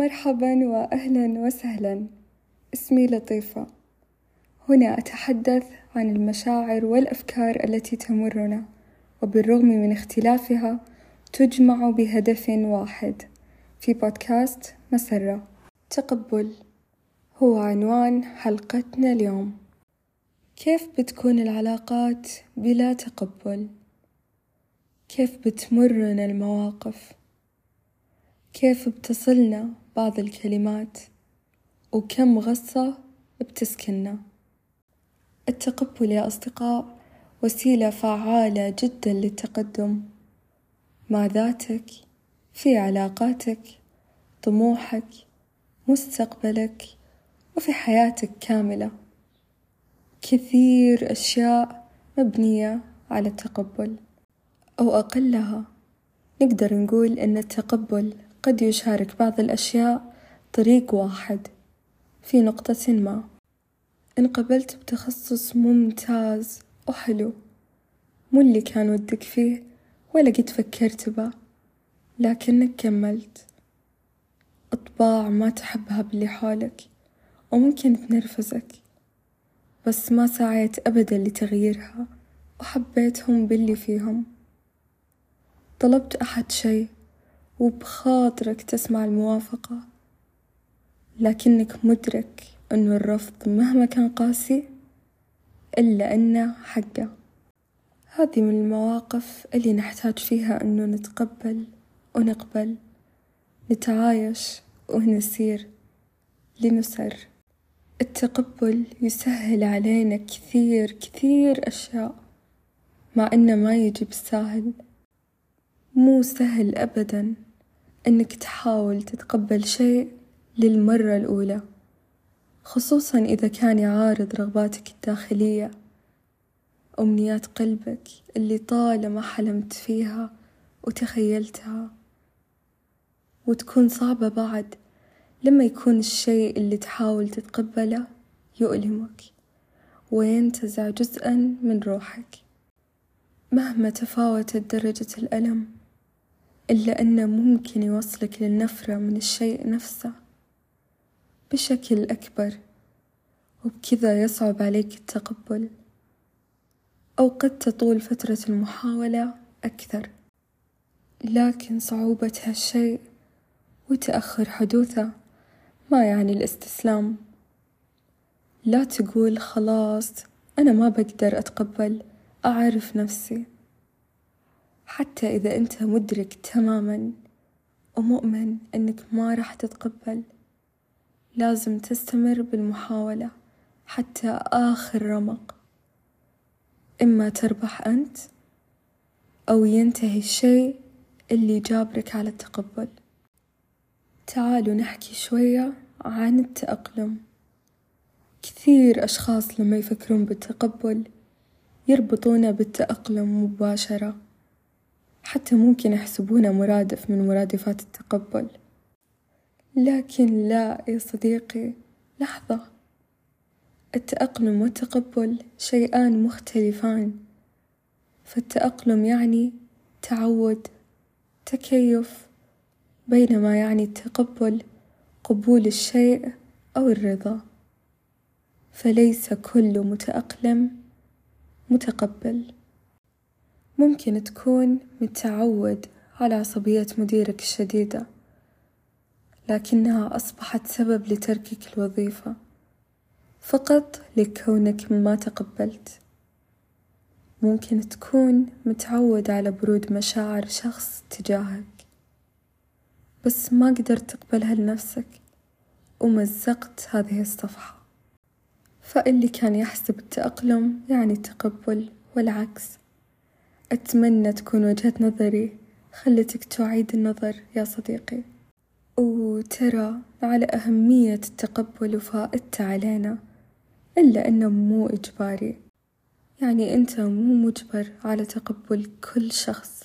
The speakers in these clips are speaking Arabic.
مرحبا واهلا وسهلا. اسمي لطيفة. هنا أتحدث عن المشاعر والأفكار التي تمرنا وبالرغم من اختلافها تجمع بهدف واحد في بودكاست مسرة. تقبل. هو عنوان حلقتنا اليوم. كيف بتكون العلاقات بلا تقبل؟ كيف بتمرنا المواقف؟ كيف بتصلنا؟ بعض الكلمات؟ وكم غصة بتسكننا؟ التقبل يا أصدقاء وسيلة فعالة جدا للتقدم. مع ذاتك في علاقاتك طموحك مستقبلك وفي حياتك كاملة. كثير أشياء مبنية على التقبل أو أقلها. نقدر نقول أن التقبل قد يشارك بعض الأشياء طريق واحد. في نقطة ما. إن قبلت بتخصص ممتاز. وحلو مو اللي كان ودك فيه ولا قد فكرت به. لكنك كملت. أطباع ما تحبها باللي حولك وممكن تنرفزك. بس ما سعيت أبدا لتغييرها وحبيتهم باللي فيهم. طلبت أحد شي وبخاطرك تسمع الموافقة. لكنك مدرك أنه الرفض مهما كان قاسي إلا أنه حقه. هذه من المواقف اللي نحتاج فيها أنه نتقبل ونقبل نتعايش ونسير لنسر. التقبل يسهل علينا كثير كثير أشياء مع إنه ما يجي بالساهل. مو سهل أبدا. إنك تحاول تتقبل شيء للمرة الأولى خصوصا إذا كان يعارض رغباتك الداخلية أمنيات قلبك اللي طالما حلمت فيها وتخيلتها وتكون صعبة بعد. لما يكون الشيء اللي تحاول تتقبله يؤلمك وينتزع جزءا من روحك. مهما تفاوتت درجة الألم إلا أنه ممكن يوصلك للنفرة من الشيء نفسه بشكل أكبر وبكذا يصعب عليك التقبل أو قد تطول فترة المحاولة أكثر. لكن صعوبة هالشيء وتأخر حدوثه ما يعني الاستسلام. لا تقول خلاص أنا ما بقدر أتقبل أعرف نفسي. حتى إذا أنت مدرك تماما ومؤمن أنك ما راح تتقبل لازم تستمر بالمحاولة حتى آخر رمق. إما تربح أنت أو ينتهي الشيء اللي جابرك على التقبل. تعالوا نحكي شوية عن التأقلم. كثير أشخاص لما يفكرون بالتقبل يربطونه بالتأقلم مباشرة. حتى ممكن يحسبونه مرادف من مرادفات التقبل. لكن لا يا صديقي لحظة. التأقلم والتقبل شيئان مختلفان. فالتأقلم يعني تعود تكيف بينما يعني التقبل قبول الشيء أو الرضا. فليس كل متأقلم متقبل. ممكن تكون متعود على عصبية مديرك الشديدة لكنها أصبحت سبب لتركك الوظيفة. فقط لكونك ما تقبلت. ممكن تكون متعود على برود مشاعر شخص تجاهك. بس ما قدرت تقبلها لنفسك ومزقت هذه الصفحة. فاللي كان يحسب التأقلم يعني التقبل والعكس. أتمنى تكون وجهة نظري. خلتك تعيد النظر يا صديقي. وترى على أهمية التقبل وفائدته علينا. إلا أنه مو إجباري. يعني أنت مو مجبر على تقبل كل شخص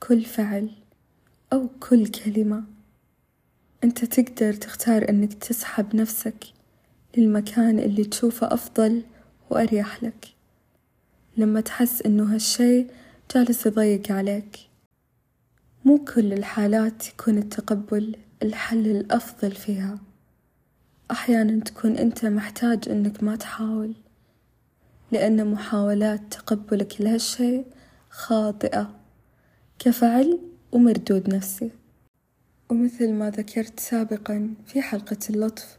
كل فعل أو كل كلمة. أنت تقدر تختار أنك تسحب نفسك للمكان اللي تشوفه أفضل وأريح لك. لما تحس إنه هالشي جالس يضيق عليك. مو كل الحالات يكون التقبل الحل الأفضل فيها. أحيانا تكون أنت محتاج أنك ما تحاول لأن محاولات تقبلك لهالشي خاطئة. كفعل ومردود نفسي. ومثل ما ذكرت سابقا في حلقة اللطف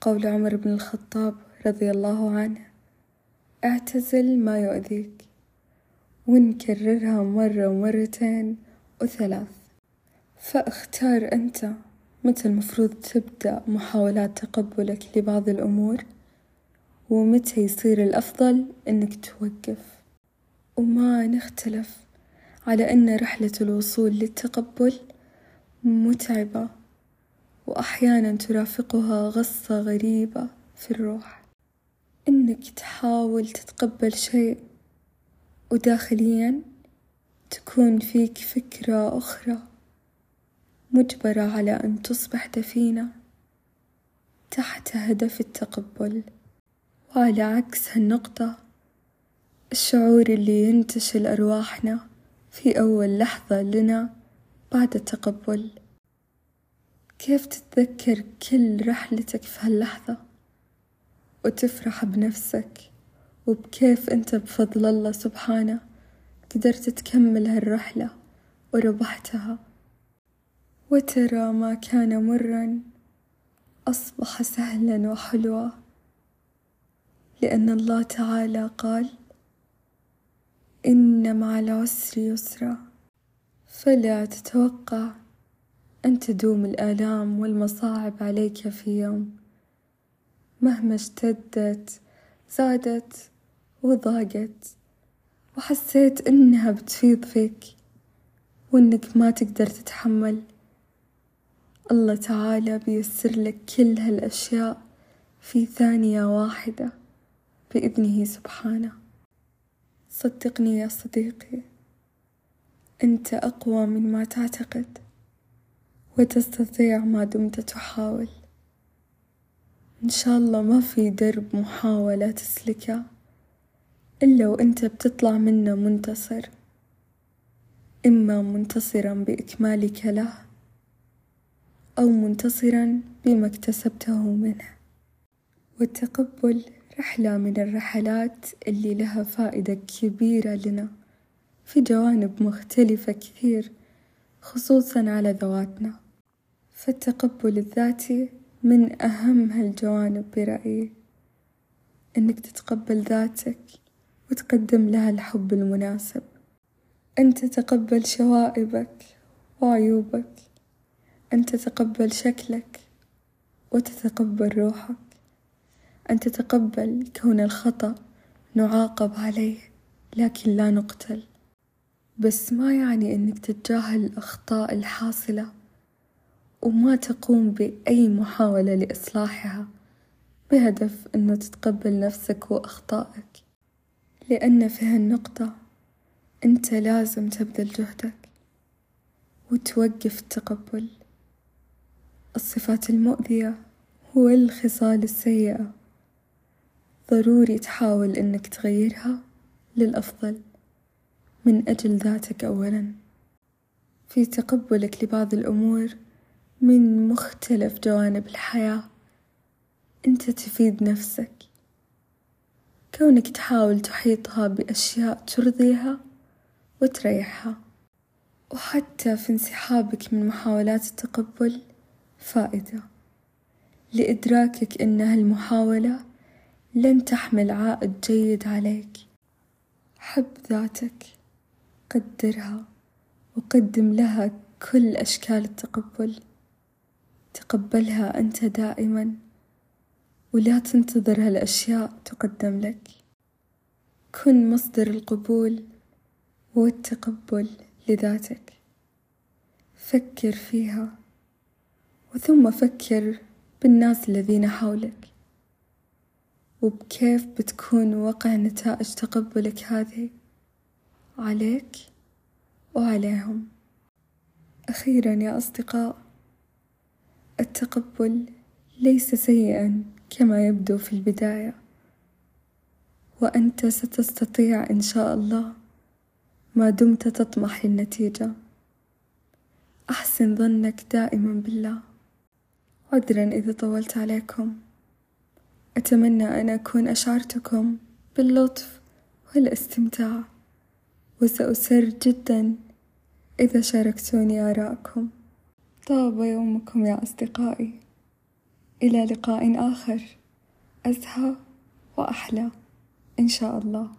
قول عمر بن الخطاب رضي الله عنه أعتزل ما يؤذيك ونكررها مرة ومرتين وثلاث. فاختار أنت متى المفروض تبدأ محاولات تقبلك لبعض الأمور ومتى يصير الأفضل إنك توقف. وما نختلف على أن رحلة الوصول للتقبل متعبة وأحيانا ترافقها غصة غريبة في الروح. إنك تحاول تتقبل شيء وداخليا تكون فيك فكرة أخرى مجبرة على أن تصبح دفينة تحت هدف التقبل. وعلى عكس هالنقطة الشعور اللي ينتشل أرواحنا في أول لحظة لنا بعد التقبل. كيف تتذكر كل رحلتك في هاللحظة؟ وتفرح بنفسك وبكيف أنت بفضل الله سبحانه قدرت تكمل هالرحلة وربحتها. وترى ما كان مرا أصبح سهلا وحلوا. لأن الله تعالى قال إن مع العسر يسرا. فلا تتوقع أن تدوم الآلام والمصاعب عليك في يوم. مهما اشتدت زادت وضاقت وحسيت إنها بتفيض فيك وإنك ما تقدر تتحمل. الله تعالى بيسر لك كل هالأشياء في ثانية واحدة بإذنه سبحانه. صدقني يا صديقي أنت أقوى من ما تعتقد وتستطيع ما دمت تحاول. إن شاء الله ما في درب محاولة تسلكه إلا وأنت بتطلع منه منتصر. إما منتصرا بإكمالك له أو منتصرا بما اكتسبته منه. والتقبل رحلة من الرحلات اللي لها فائدة كبيرة لنا في جوانب مختلفة كثير خصوصا على ذواتنا. فالتقبل الذاتي من أهم هالجوانب برأيي إنك تتقبل ذاتك وتقدم لها الحب المناسب. أن تتقبل شوائبك وعيوبك أن تتقبل شكلك وتتقبل روحك. أن تتقبل كون الخطأ نعاقب عليه لكن لا نقتل. بس ما يعني إنك تتجاهل الأخطاء الحاصلة وما تقوم بأي محاولة لإصلاحها بهدف إنه تتقبل نفسك وأخطائك. لأن في هالنقطة أنت لازم تبذل جهدك وتوقف التقبل. الصفات المؤذية والخصال السيئة. ضروري تحاول إنك تغيرها للأفضل من أجل ذاتك أولا. في تقبلك لبعض الأمور من مختلف جوانب الحياة. أنت تفيد نفسك. كونك تحاول تحيطها بأشياء ترضيها وتريحها. وحتى في انسحابك من محاولات التقبل فائدة. لإدراكك أن هالمحاولة لن تحمل عائد جيد عليك. حب ذاتك. قدرها. وقدم لها كل أشكال التقبل. تقبلها أنت دائما ولا تنتظر هالأشياء تقدم لك. كن مصدر القبول والتقبل لذاتك. فكر فيها وثم فكر بالناس الذين حولك. وبكيف بتكون وقع نتائج تقبلك هذه؟ عليك وعليهم. أخيرا يا أصدقاء التقبل ليس سيئا كما يبدو في البداية وأنت ستستطيع إن شاء الله ما دمت تطمح للنتيجة. أحسن ظنك دائما بالله. عذرا إذا طولت عليكم. أتمنى أن أكون أشعرتكم باللطف والاستمتاع وسأسر جدا إذا شاركتوني آراءكم طاب يومكم يا أصدقائي. إلى لقاء آخر. أزهى وأحلى. إن شاء الله.